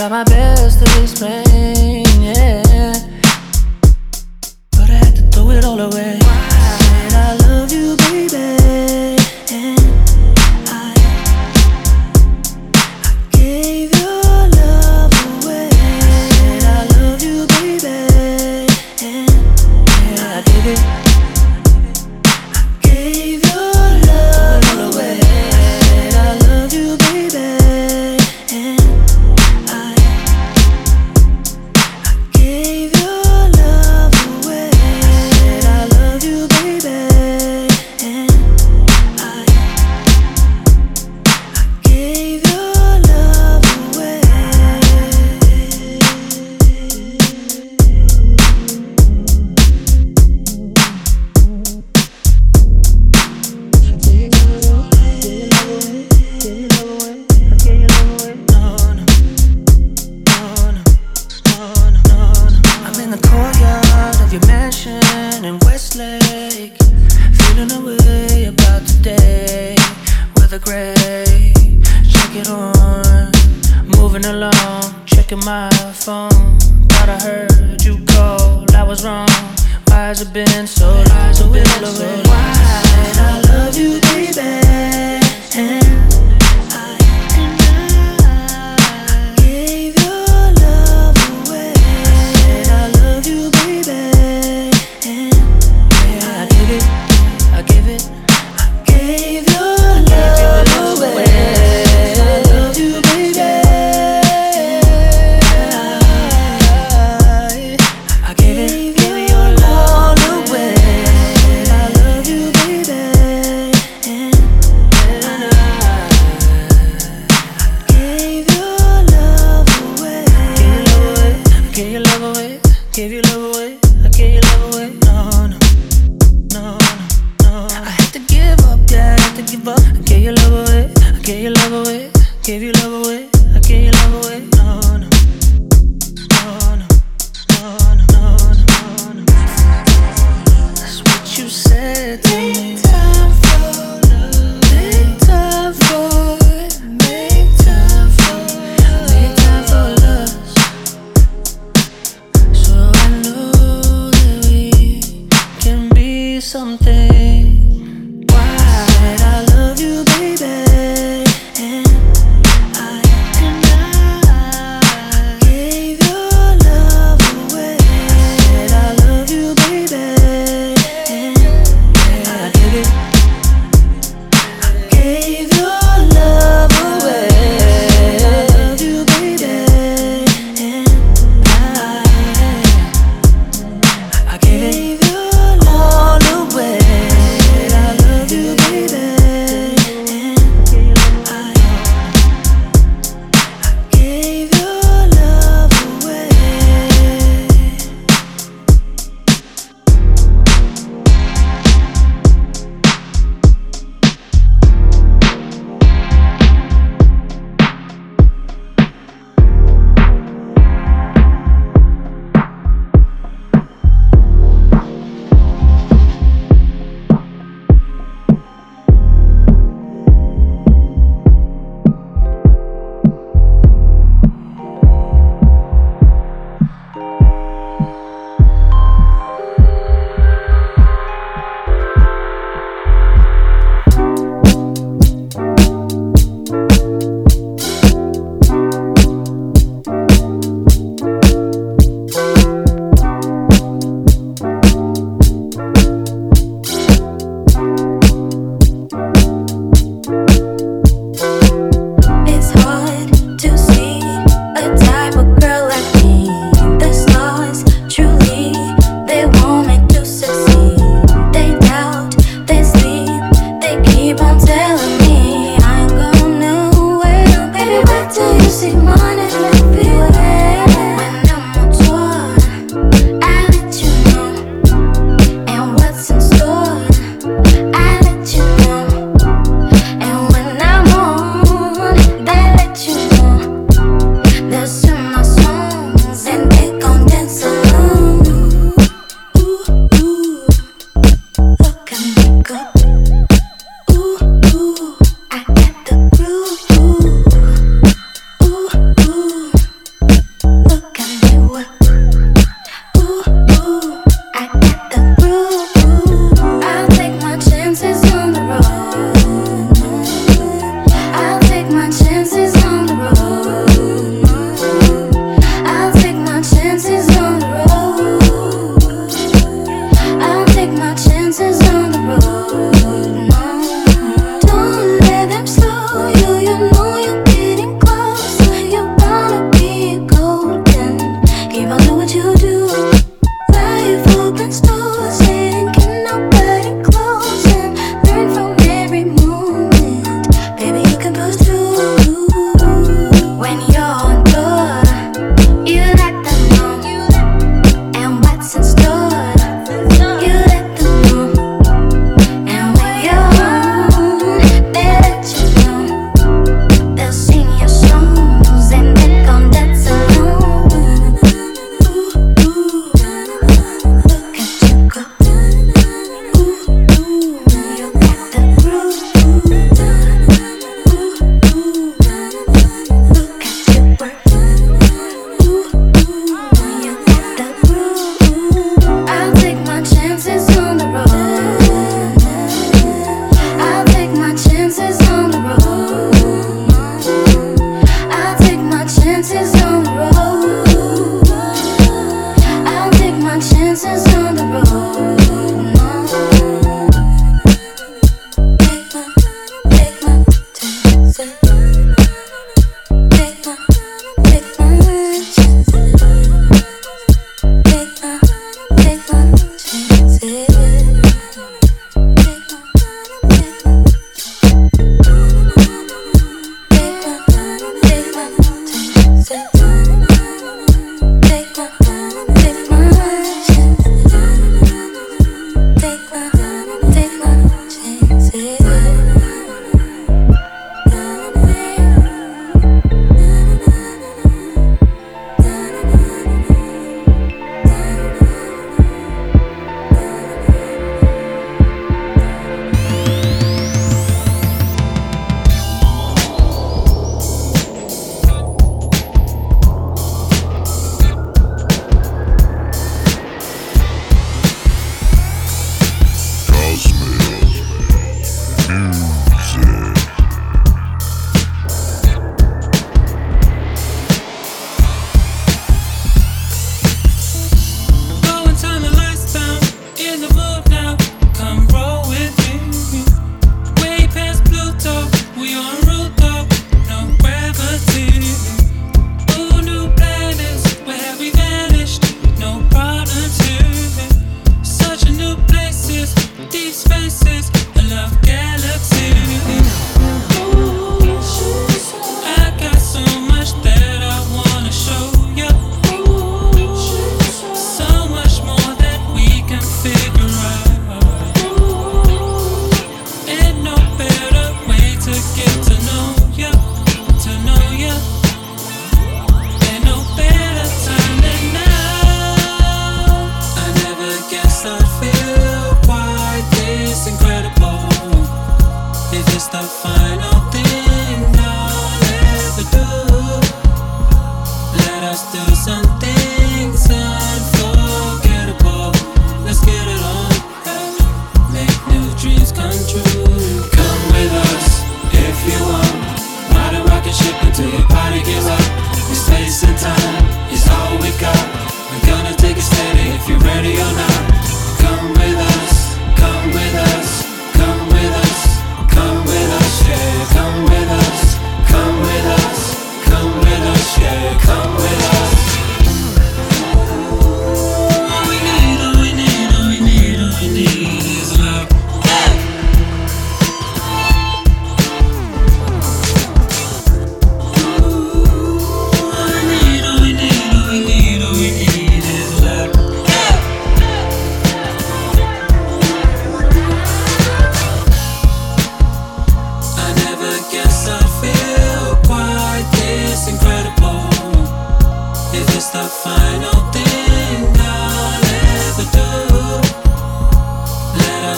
try my best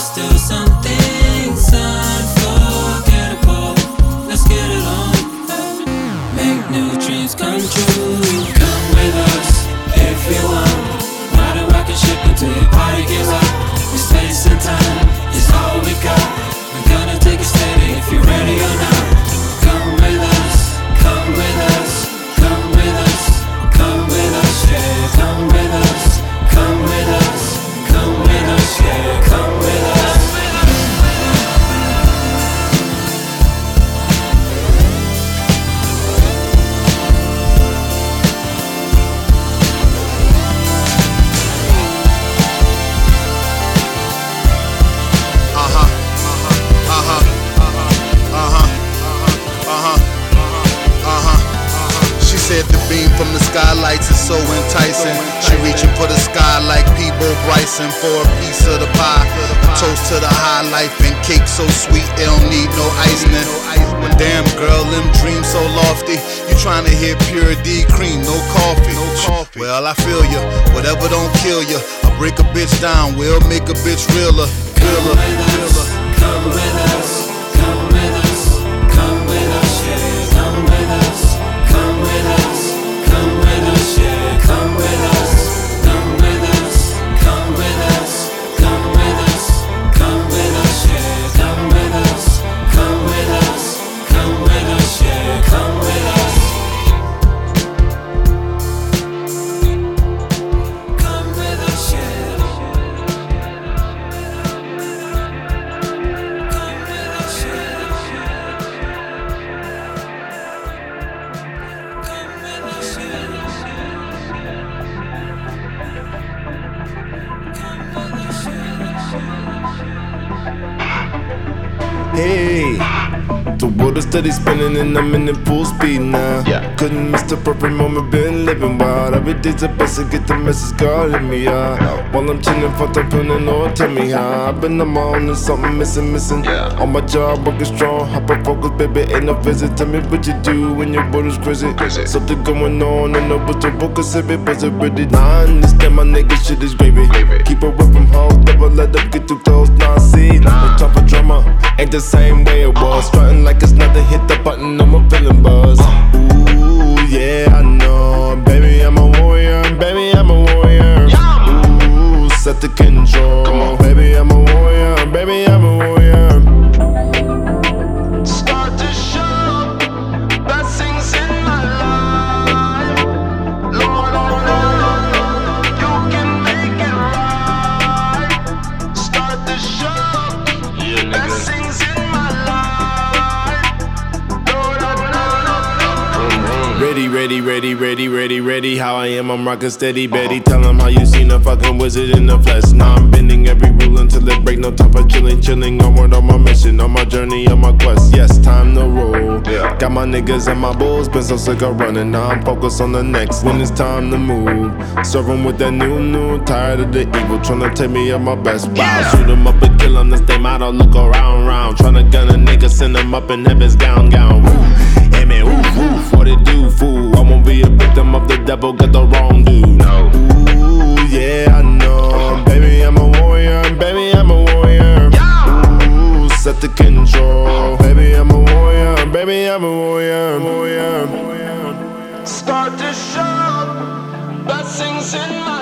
still some things. something. down will, make a bitch realer. To get the message God in me out. While I'm chilling, fucked up, and no tell me how. I've been on my own and something missing, missing. Yeah. On my job, working strong, hyper focus, baby, ain't no visit. Tell me what you do when your world is crazy. crazy. Something going on, and know what the book is, if it was it ready. Nah, I understand my nigga shit is gravy. Keep away from hoes, never let them get too close. Nah, see, nah. no time for drama. Ain't the same way it was. Strutting like it's nothing, hit the button, I'm a feeling buzz. Ooh, the control. Baby, I'm ready, ready, ready, ready. How I am, I'm rockin' steady, Betty. Tell 'em how you seen a fucking wizard in the flesh. Now I'm bending every rule until it break. No time for chilling, chilling. Onward on my mission, on my journey, on my quest. Yes, time to roll. Got my niggas and my bulls, been so sick of running. Now I'm focused on the next. When it's time to move, serve 'em with that new, new. Tired of the evil, tryna take me at my best. Wow, shoot 'em up and kill 'em. That's their motto. Look around, round. Tryna gun a nigga, send 'em up in heaven's gown, gown. Woo. Hey man, ooh, ooh, what it do, fool? I won't be a victim of the devil, got the wrong dude. No. Ooh, yeah, I know. Baby, I'm a warrior, baby, I'm a warrior. Ooh, set the control. Baby, I'm a warrior, baby, I'm a warrior. warrior. Start to show blessings in my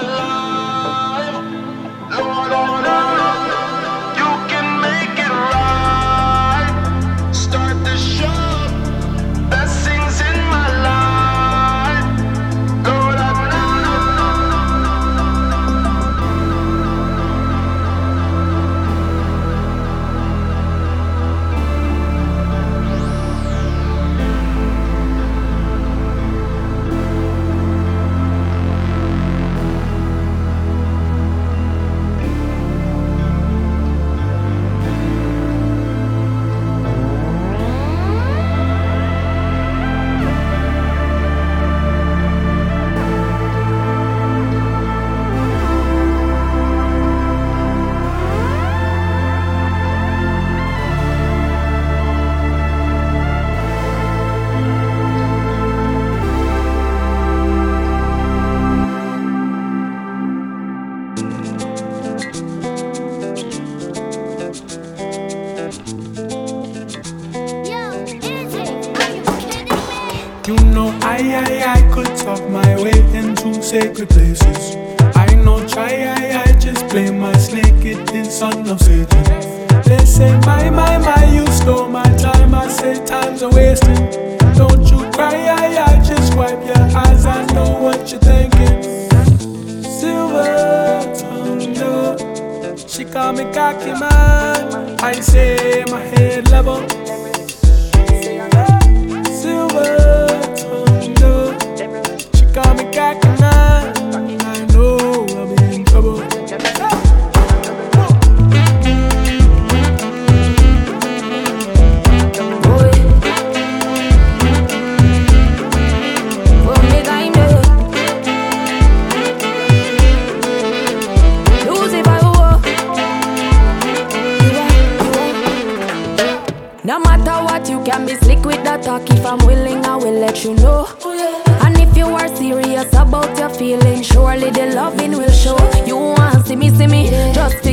I, I, could talk my way into sacred places. I know try, I, I just play my snake, it is son of Satan. They say, my, my, my, you stole my time. I say, time's a wasting. Don't you cry, I, I just wipe your eyes. I know what you're thinking. Silver tongue. She call me cocky man. I say, my head level. Me cocky man.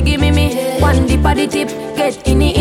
Give me. One dip of the tip, get in inni.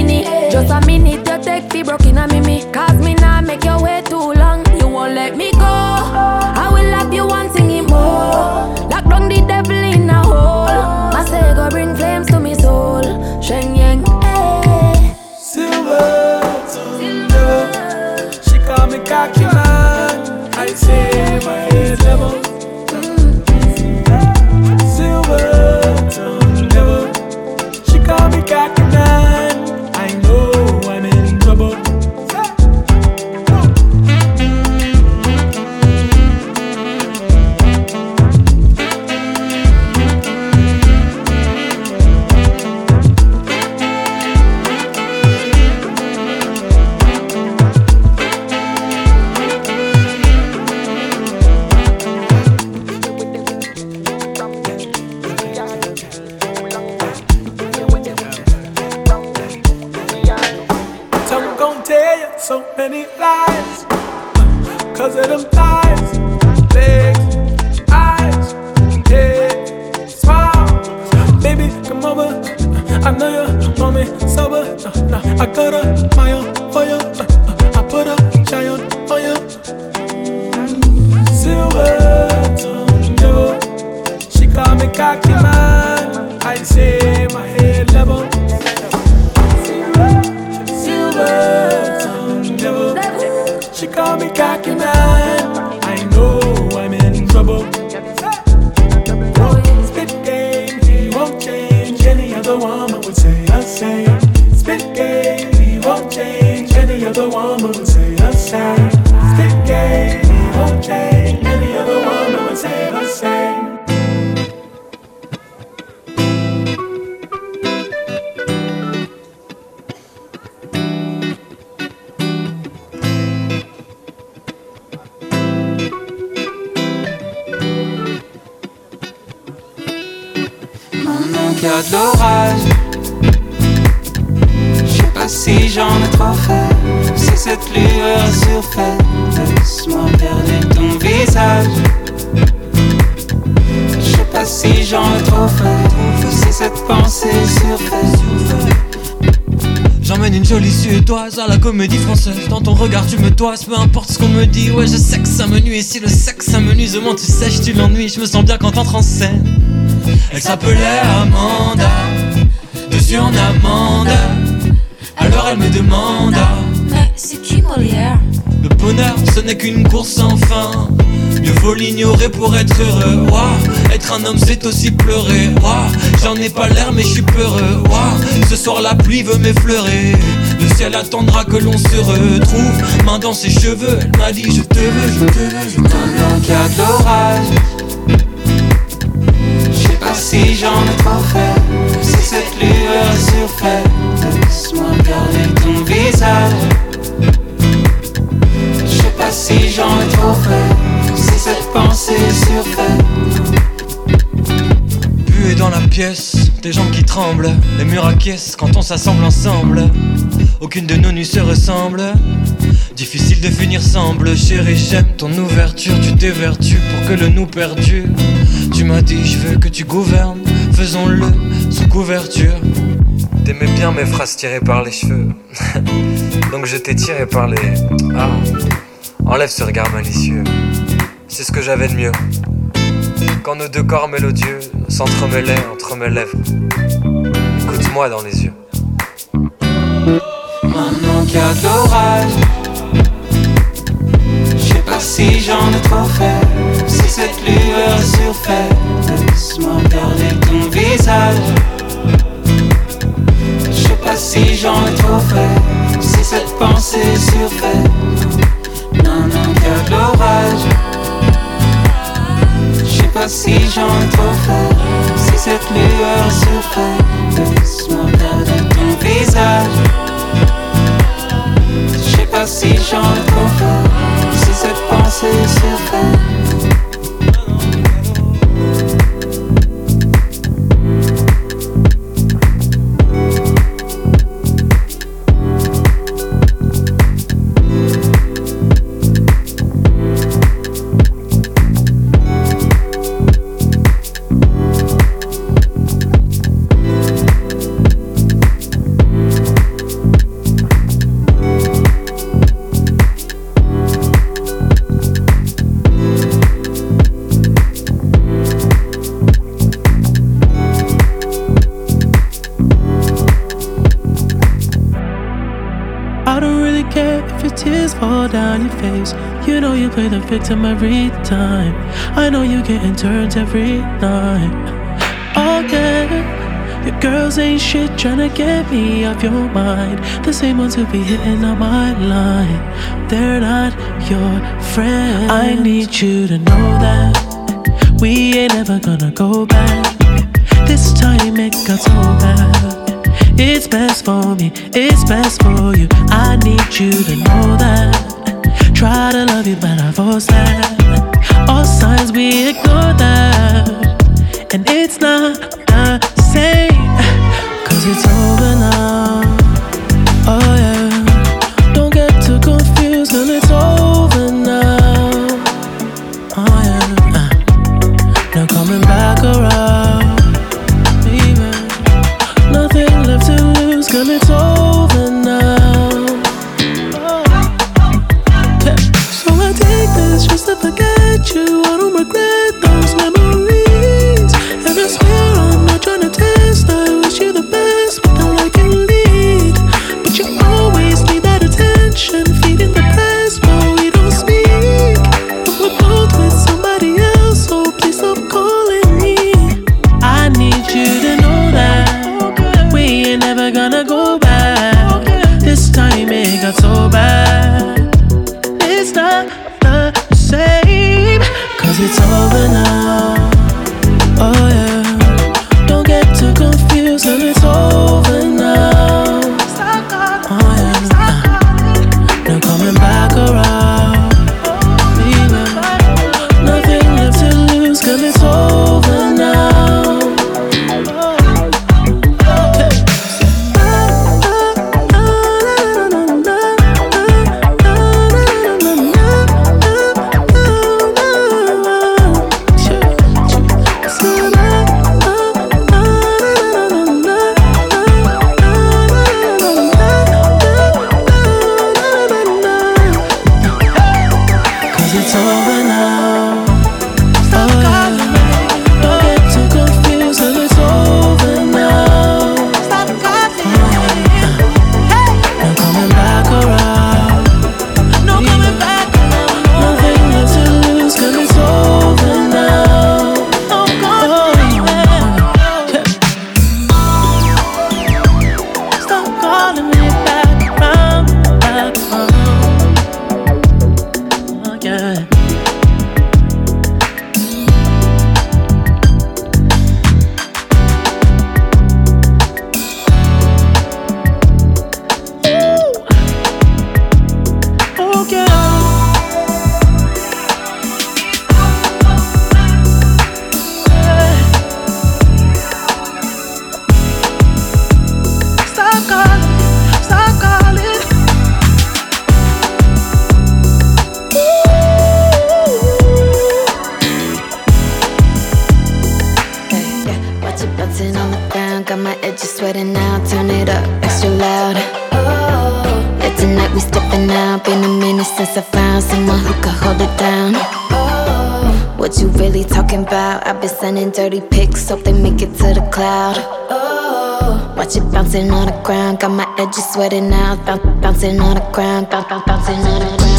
I comédie française Dans ton regard tu me toises, peu importe ce qu'on me dit. Ouais je sais que ça me nuit et si le sexe ça me nuise Au moins tu sèches, tu l'ennuies, je me sens bien quand t'entres en scène Elle s'appelait Amanda, yeux en amande Alors elle me demande Mais c'est qui Molière? Le bonheur ce n'est qu'une course sans fin. Mieux vaut l'ignorer pour être heureux. Ouah, Être un homme c'est aussi pleurer. J'en ai pas l'air mais je suis peureux. Ouah, Ce soir la pluie veut m'effleurer. Le ciel attendra que l'on se retrouve. Main dans ses cheveux Elle m'a dit je te veux, je te veux, je te veux. A de l'orage Je sais pas si j'en ai trop fait Si cette lueur est surfaite Laisse-moi regarder ton visage. Je sais pas si j'en ai trop fait Si cette pensée est surfaite Buée dans la pièce, des jambes qui tremblent, les murs acquiescent quand on s'assemble ensemble. Aucune de nos nuits se ressemble. Difficile de finir semble, chérie, j'aime ton ouverture. Tu t'évertues pour que le nous perdure. Tu m'as dit, je veux que tu gouvernes, faisons-le sous couverture. T'aimais bien mes phrases tirées par les cheveux. Donc je t'ai tiré par les. Ah, enlève ce regard malicieux. C'est ce que j'avais de mieux. Quand nos deux corps mélodieux s'entremêlaient entre mes lèvres. Écoute-moi dans les yeux. Maintenant qu'il y a de l'orage Je sais pas si j'en ai trop fait. Si cette lueur est surfaite Laisse-moi regarder ton visage. Je sais pas si j'en ai trop fait. Si cette pensée est surfaite Maintenant qu'il y a de l'orage Je sais pas si j'en ai trop fait. Si cette lueur est surfaite Laisse-moi regarder ton visage passé, j'en cours. Si cette pensée se fait victim every time. I know you getting turns every night. Yeah, your girls ain't shit tryna get me off your mind. The same ones who be hitting on my line. They're not your friends. I need you to know that we ain't ever gonna go back. This time it got so bad. It's best for me, it's best for you. I need you to know that. Try to love you, but I force that. All signs we ignore that. And it's not been a minute since I found someone who could hold it down. What you really talking about? I've been sending dirty pics, hope they make it to the cloud. Watch it bouncing on the ground, got my edges sweating out, bouncing on the ground, bouncing on the ground.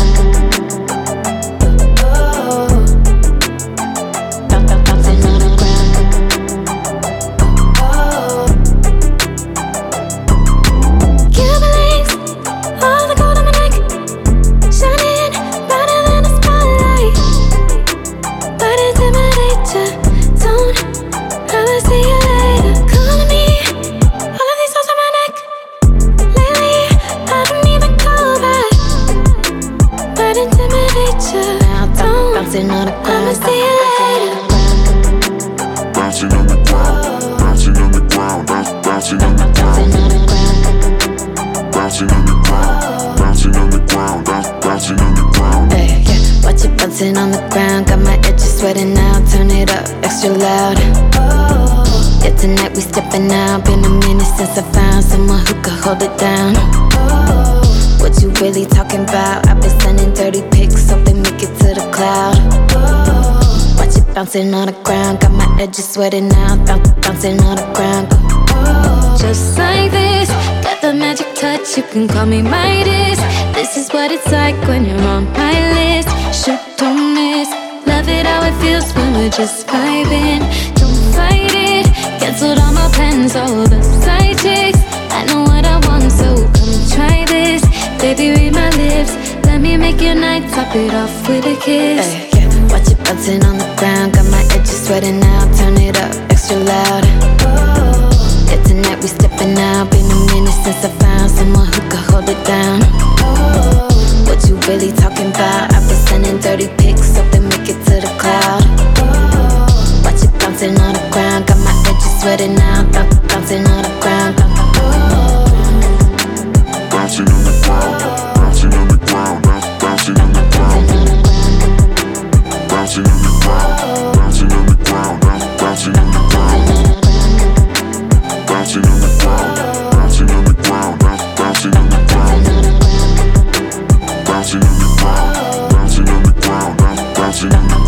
bouncing on the ground, got my edges sweating now, bouncing on the ground. Just like this, got the magic touch, you can call me Midas. This is what it's like when you're on my list. Shoot, don't miss, love it how it feels when we're just 是那么。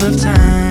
Sometimes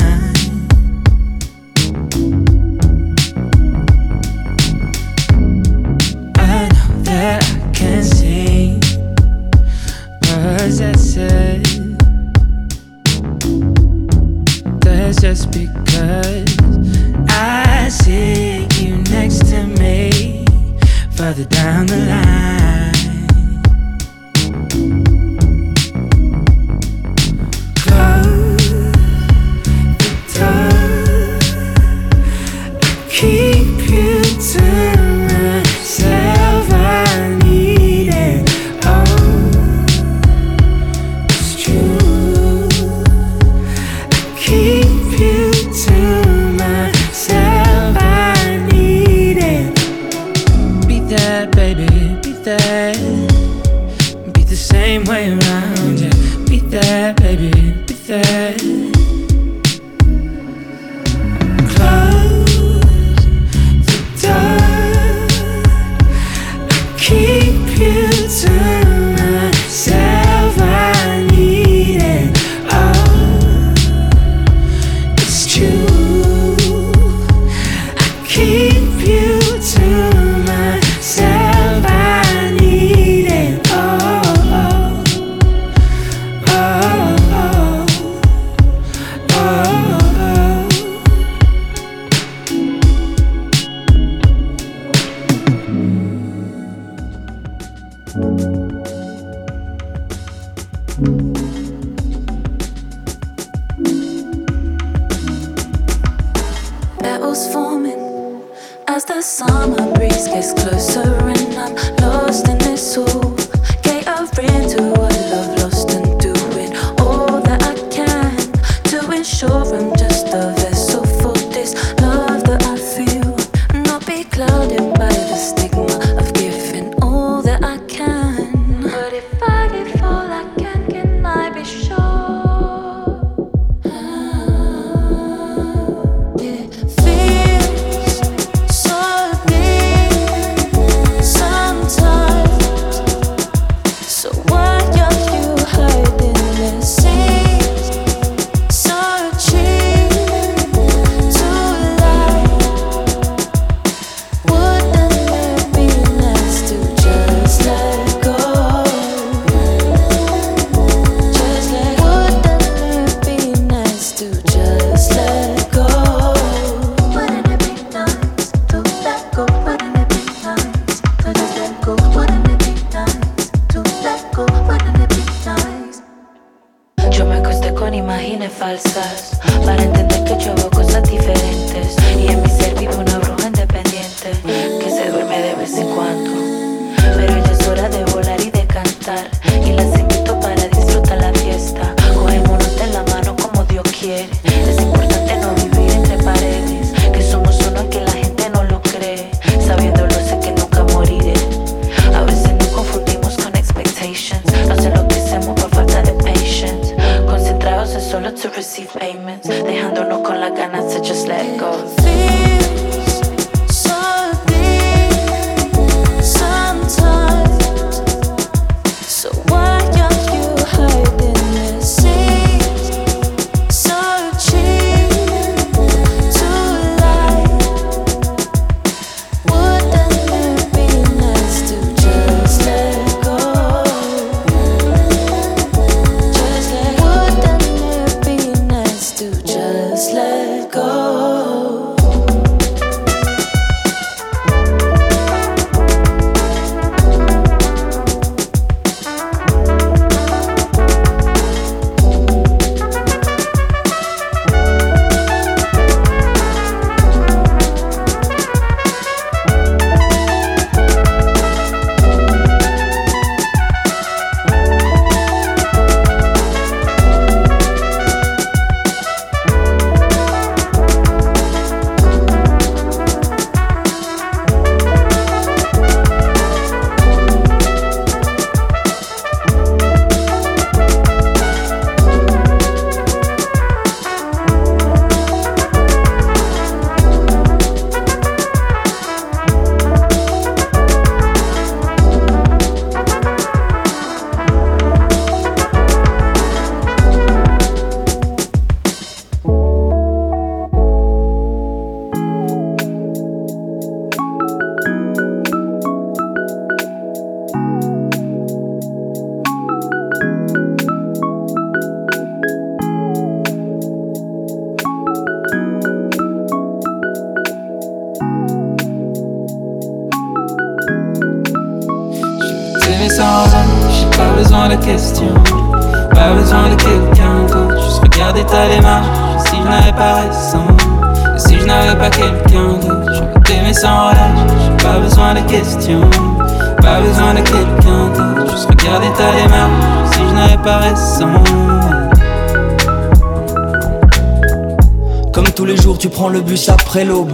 après l'aube.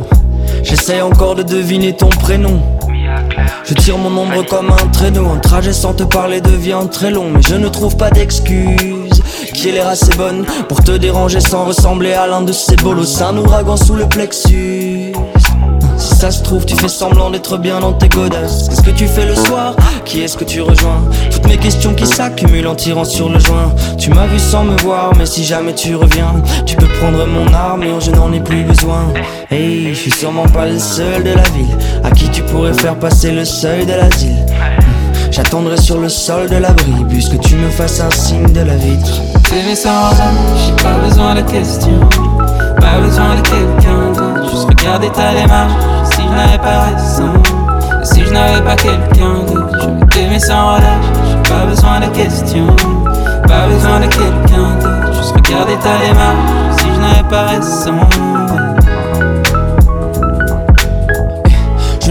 J'essaie encore de deviner ton prénom. Je tire mon ombre comme un traîneau. Un trajet sans te parler devient très long. Mais je ne trouve pas d'excuses qui est l'air assez bonne pour te déranger sans ressembler à l'un de ces bolos. Un ouragan sous le plexus ça se trouve, tu fais semblant d'être bien dans tes godasses. Qu'est-ce que tu fais le soir? Qui est-ce que tu rejoins? Toutes mes questions qui s'accumulent en tirant sur le joint. Tu m'as vu sans me voir, mais si jamais tu reviens, tu peux prendre mon armure, je n'en ai plus besoin. Hey, je suis sûrement pas le seul de la ville à qui tu pourrais faire passer le seuil de l'asile. J'attendrai sur le sol de l'abri, puisque tu me fasses un signe de la vitre. T'aimer sans j'ai pas besoin de questions, pas besoin de quelqu'un d'autre. Juste regarder ta démarche je n'avais pas raison, si je n'avais pas quelqu'un d'autre, je vais t'aimer sans relâche. J'ai pas besoin de questions, pas besoin de quelqu'un d'autre. Juste regarder ta démarche si je n'avais pas raison.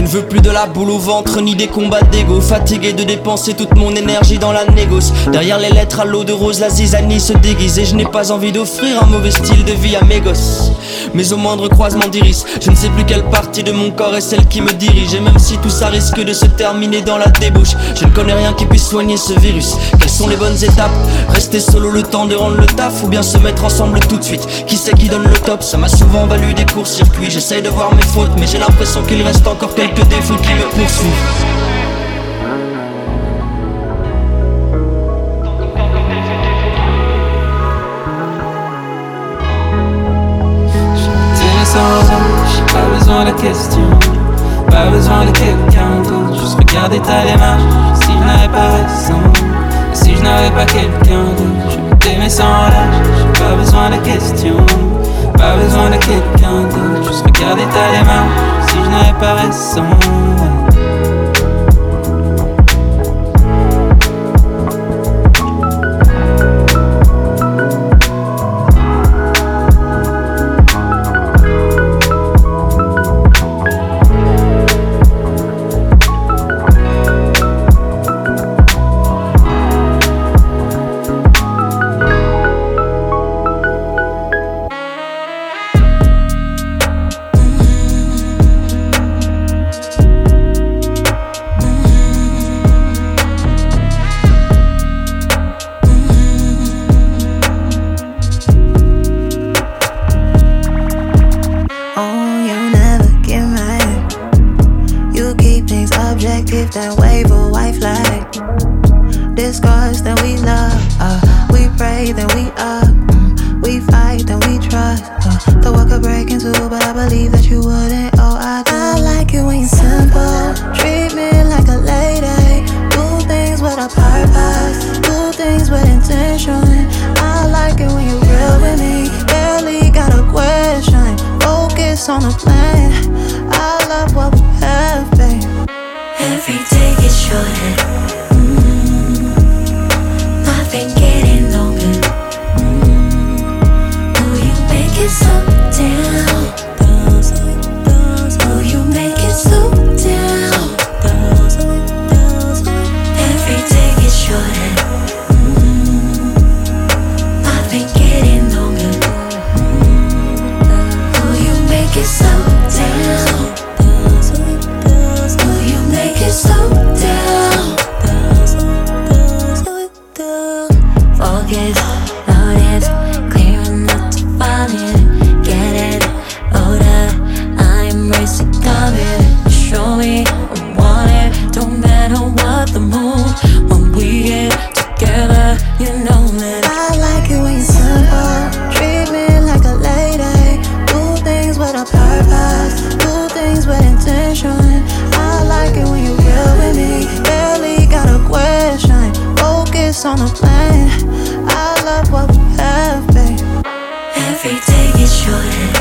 Je veux plus de la boule au ventre ni des combats d'ego Fatigué de dépenser toute mon énergie dans la négoce Derrière les lettres à l'eau de rose la zizanie se déguise Et je n'ai pas envie d'offrir un mauvais style de vie à mes gosses Mais au moindre croisement d'iris Je ne sais plus quelle partie de mon corps est celle qui me dirige. Et même si tout ça risque de se terminer dans la débauche Je ne connais rien qui puisse soigner ce virus. Quelles sont les bonnes étapes? Rester solo le temps de rendre le taf Ou bien se mettre ensemble tout de suite? Qui c'est qui donne le top? Ça m'a souvent valu des courts-circuits J'essaye de voir mes fautes Mais j'ai l'impression qu'il reste encore quelques fous qui me poursuivent. Pas besoin de questions, pas besoin de quelqu'un d'autre. Juste regarder ta démarche, si je n'avais pas raison, si je n'avais pas quelqu'un d'autre. Je t'aimer sans lâche, pas besoin de questions, pas besoin de quelqu'un d'autre. Juste regarder ta démarche si je n'avais pas raison. on the plane. I love what we have, babe. Every day gets shorter.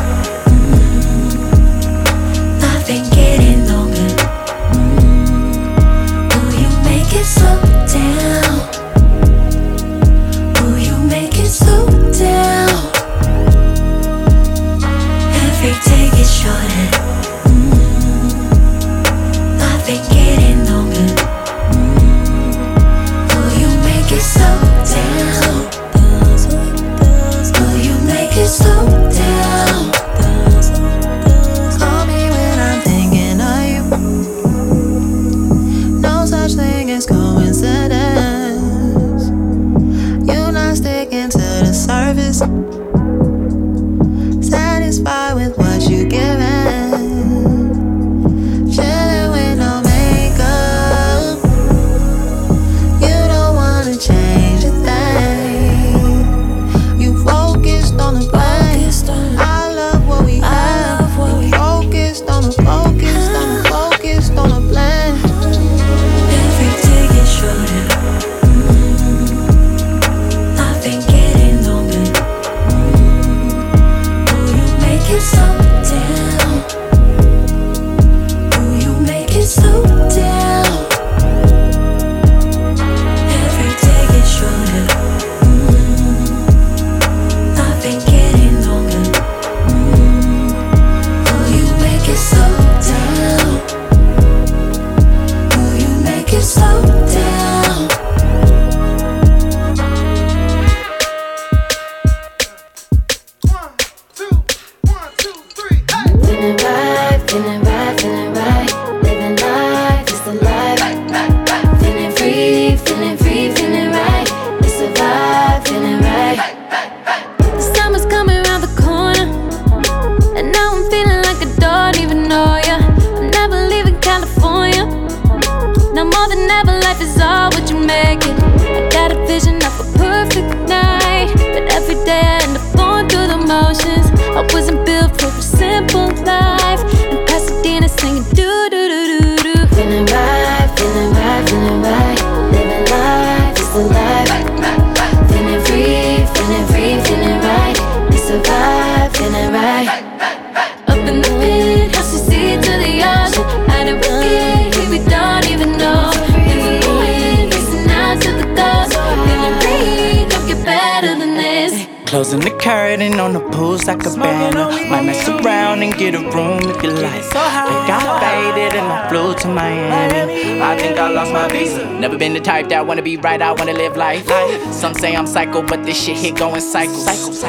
pools like a banner. Might mess around and get a room if you like. I got faded and I flew to Miami. I think I lost my visa. Never been the type that wanna be right, I wanna live life. Some say I'm psycho, but this shit hit going cycle.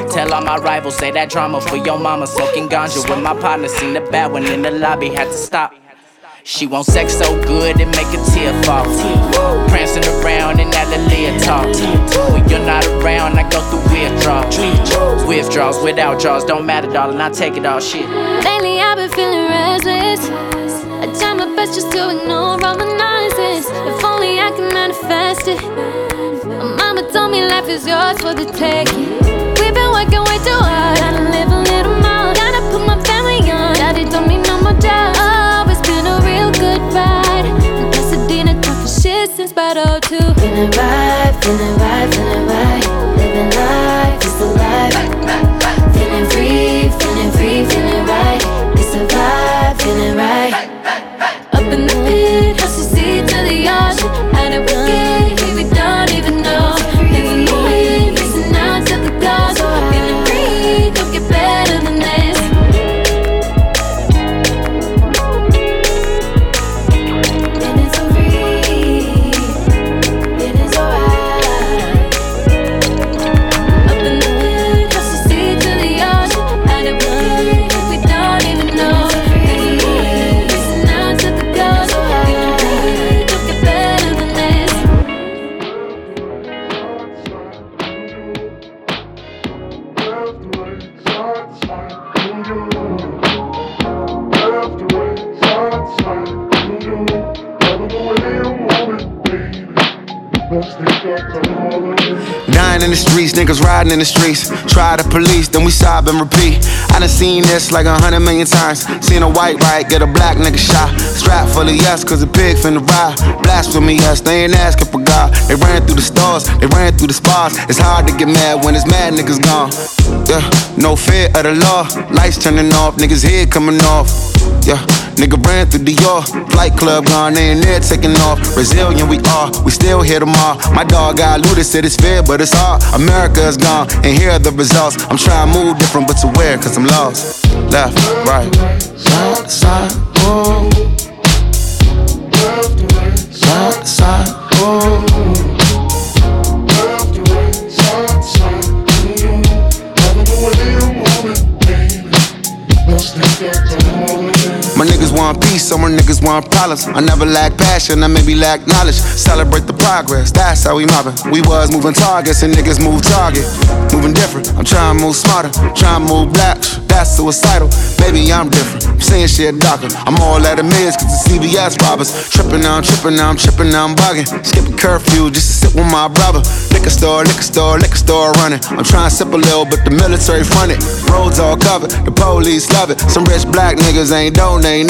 Tell all my rivals, say that drama for your mama. Smoking ganja with my partner. Seen the bad one in the lobby, had to stop. She wants sex so good it make a tear fall. Prancing around in that little talk. When you're not around, I go through withdrawals. Withdrawals, without draws, don't matter, darling. I take it all shit. Lately I've been feeling restless. I try my best just to ignore all the nonsense. If only I can manifest it. My mama told me life is yours for the taking. We've been working way too hard. Gotta live a little more. Gotta put my family on. Daddy told me no more jobs ride. And Pasadena as shit since battle oh two. Feeling right, feeling right, feeling right. Living life is the life. Feeling free, feeling free, feeling right. It's a vibe, feeling right. Up in the pit, house you see to the ocean. Had it niggas riding in the streets. Try the police, then we sob and repeat. I done seen this like a hundred million times. Seen a white right, get a black nigga shot. Strap full of yes, cause a pig finna ride. Blasphemy, yes, they ain't asking for God. They ran through the stars, they ran through the spas. It's hard to get mad when it's mad niggas gone. Yeah, no fear of the law. Lights turning off, niggas head coming off. Yeah, nigga ran through the York. Flight club gone, ain't there taking off. Resilient we are, we still here tomorrow. My dog got looted, said it's fair, but it's hard. America is gone, and here are the results. I'm trying to move different, but to where? Cause I'm lost. Left, right, side side, oh. Side to side, oh. Niggas want peace, some more niggas want problems. I never lack passion, I maybe lack knowledge. Celebrate the progress, that's how we mobbing. We was moving targets and niggas move target. Moving different, I'm trying to move smarter, trying to move black. That's suicidal, baby, I'm different. I'm saying shit darker. I'm all at a mids, cause the CVS robbers. Trippin' now, I'm tripping now, I'm tripping now, I'm bugging. Skipping curfew just to sit with my brother. Liquor store, liquor store, liquor store running. I'm trying to sip a little, but the military fronted. Roads all covered, the police love it. Some rich black niggas ain't donate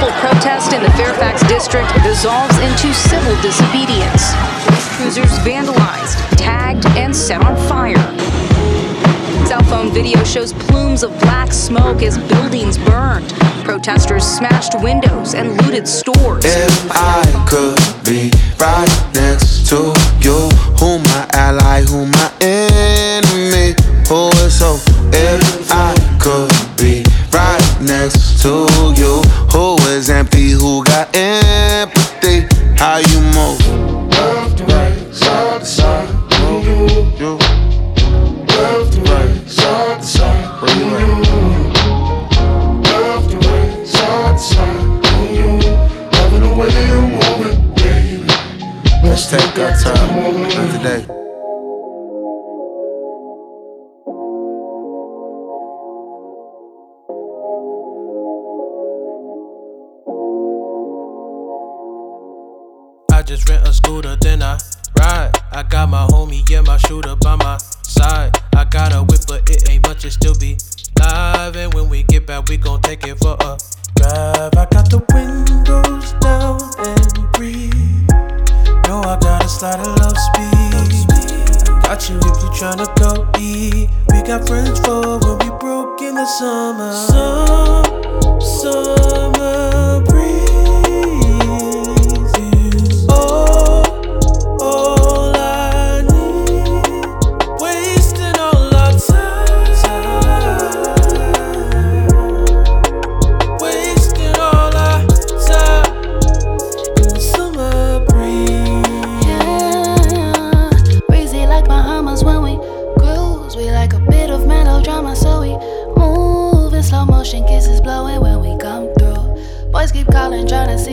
peaceful protest in the Fairfax district dissolves into civil disobedience. Cruisers vandalized, tagged, and set on fire. Cell phone video shows plumes of black smoke as buildings burned. Protesters smashed windows and looted stores. If I could be right next to you, who my ally, who my enemy, who is hope? If I could next to you, who is empty, who got empathy? How you move? Left to right, side to side. Move, you. Left to right, side to side. Where you? Left to right, side to side. Loving the way you're moving, baby. Let's take our time. Live today. I got my homie, yeah, my shooter by my side. I got a whip, but it ain't much, it still be live. And when we get back, we gon' take it for a drive. I got the windows down and breathe. Know I got a slide a love speed. Got you if you tryna go eat. We got friends for when we broke in the summer. Some, summer keep calling, trying to see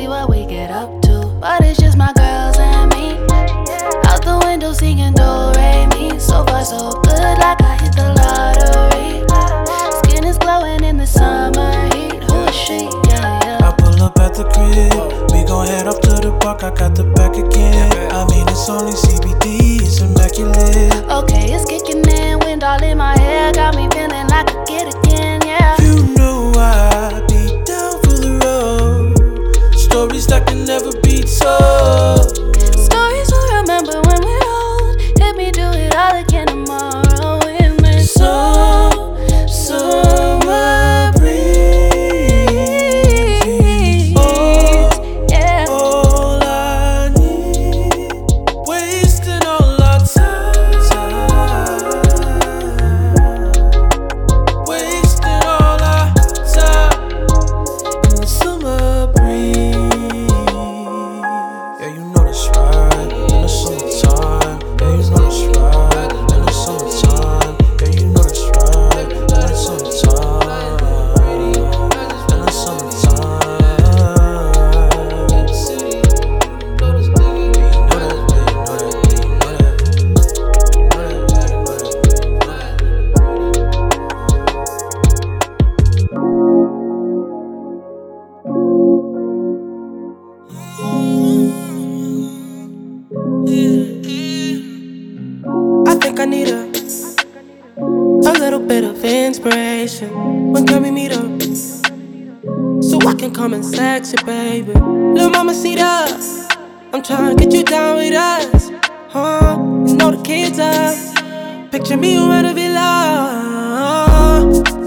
baby. Little mama, see us. I'm trying to get you down with us. Huh? You know the kids up. Picture me around a villa.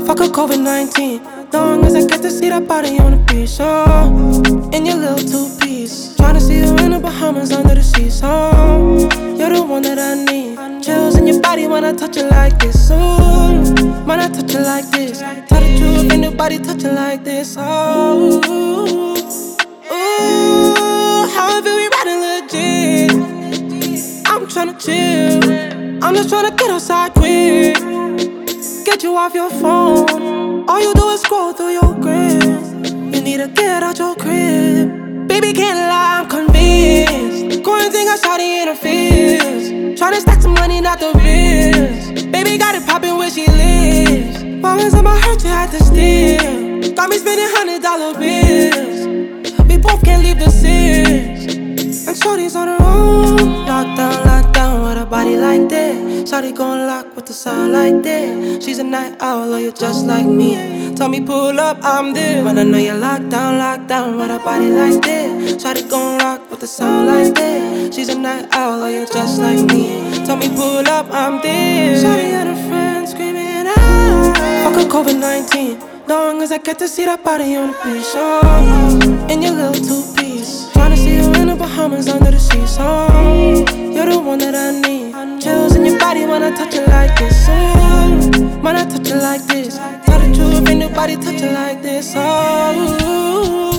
Fuck a COVID 19. Long as I get to see that body on the beach. Oh, in your little two piece. Trying to see you in the Bahamas under the sea. So, you're the one that I need. Chills in your body when I touch it like this. Ooh, when I touch it like this. Tell the truth, ain't nobody touch it like this. Oh, ooh, how feel we riding legit. I'm tryna chill. I'm just tryna get outside quick. Get you off your phone. All you do is scroll through your gram. You need to get out your crib. Baby, can't lie, I'm convinced. Shot it in her fears. Tryna stack some money, not the bills. Baby, got it poppin' where she lives. Moments on my hurt, you had to steal. Got me spending hundred dollar bills. We both can't leave the six. And Shorty's on her own. Lockdown with a body like that. Shorty gon' lock with the sound like that. She's a night owl, or you just like me. Tell me pull up, I'm there. When I know you're locked down, locked down with a body like that. Shorty gon' rock with the sound like that. She's a night owl, or you just like me. Tell me pull up, I'm there. Shorty and her friends screaming out. Fuck a COVID 19. Long as I get to see that body on the beach. Oh, in your little two piece. Tryna see you in the Bahamas under the sea. So, you're the one that I need. Chills in your body when I touch it like this. Oh, when I touch it like this. Tell the truth, ain't nobody touch it like this. Oh.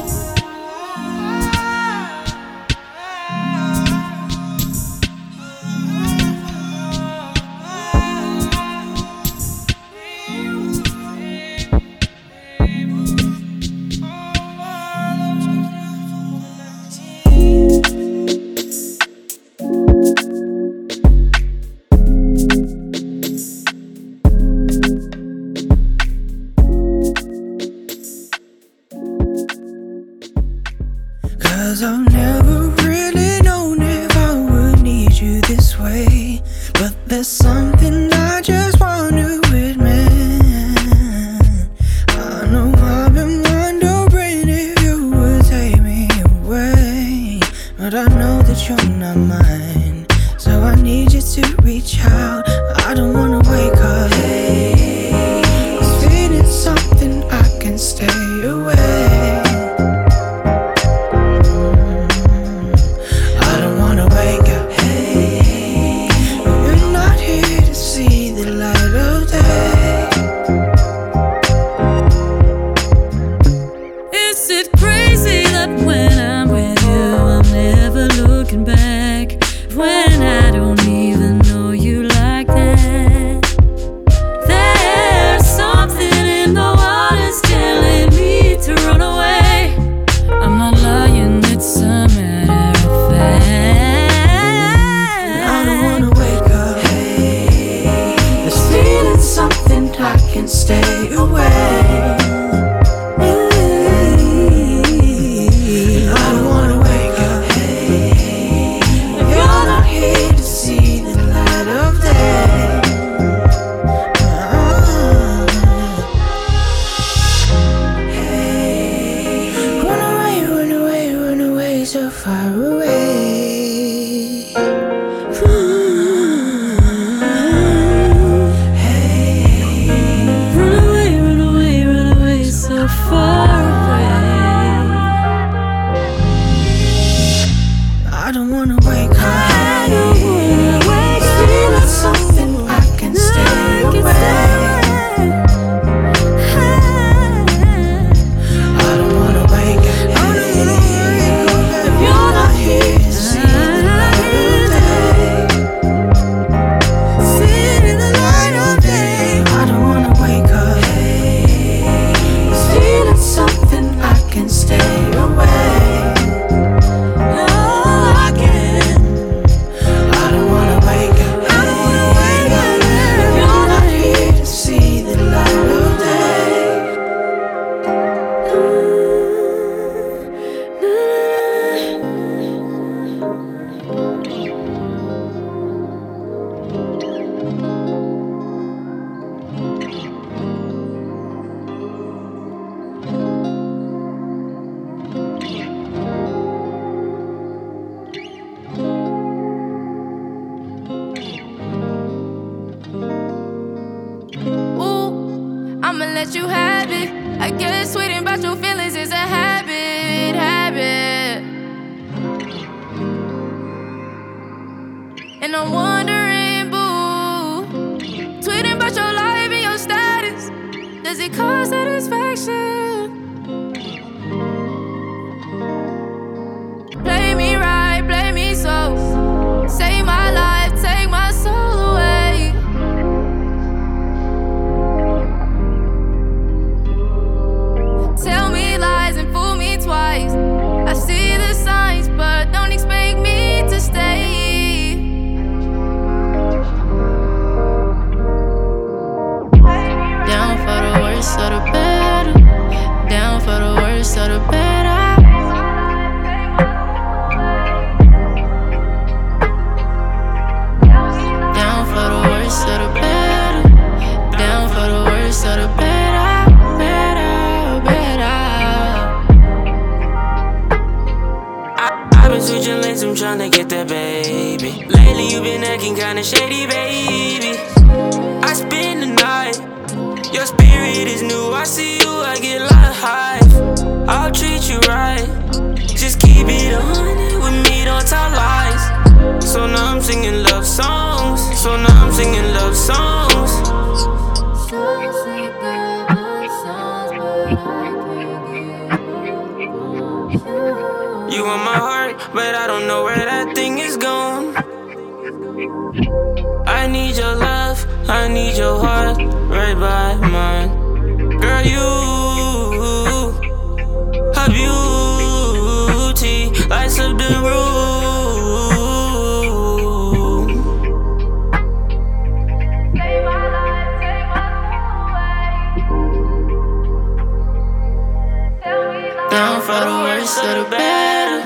worst or the better.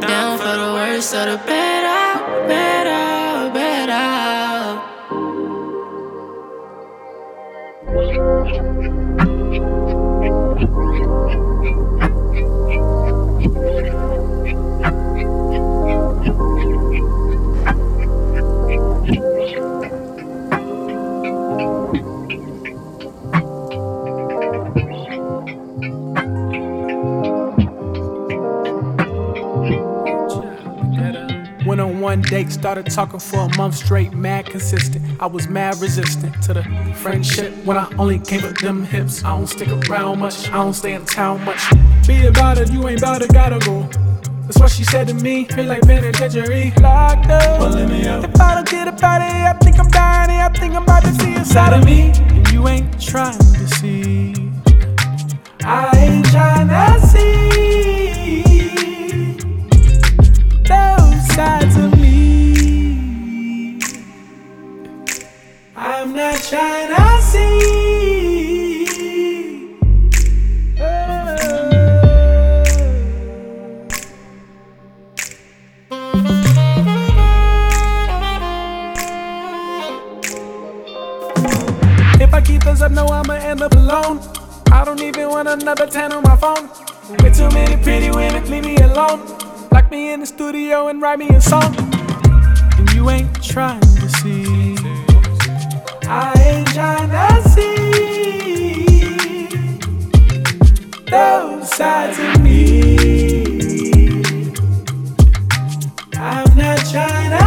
Down for the worst or the better, better, better. one date, started talking for a month straight, mad consistent. I was mad resistant to the friendship when I only came with them hips. I don't stick around much, I don't stay in town much. Be about it, you ain't about it, gotta go. That's what she said to me. Feel like penitentiary locked up. Pulling me out. If I don't get about it, I think I'm dying. I think I'm about to see inside of me. And you ain't trying to see. I ain't trying to. sunshine I see. If I keep this up, no, I'ma end up alone. I don't even want another 10 on my phone. Way too many pretty women, leave me alone. Lock me in the studio and write me a song. And you ain't trying. I ain't trying to see those sides of me. I'm not trying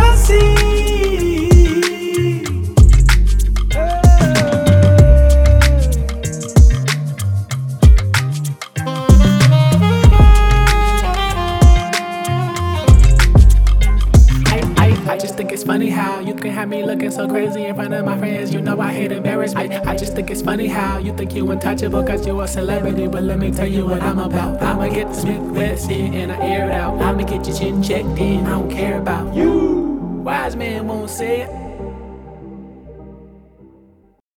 can have me looking so crazy in front of my friends. You know I hate embarrassment. I, I just think it's funny how you think you untouchable cause you a celebrity. But let me tell you what I'm about. I'ma get the Smith vest in and I air it out. I'ma get your chin checked in. I don't care about you. Wise man won't say it.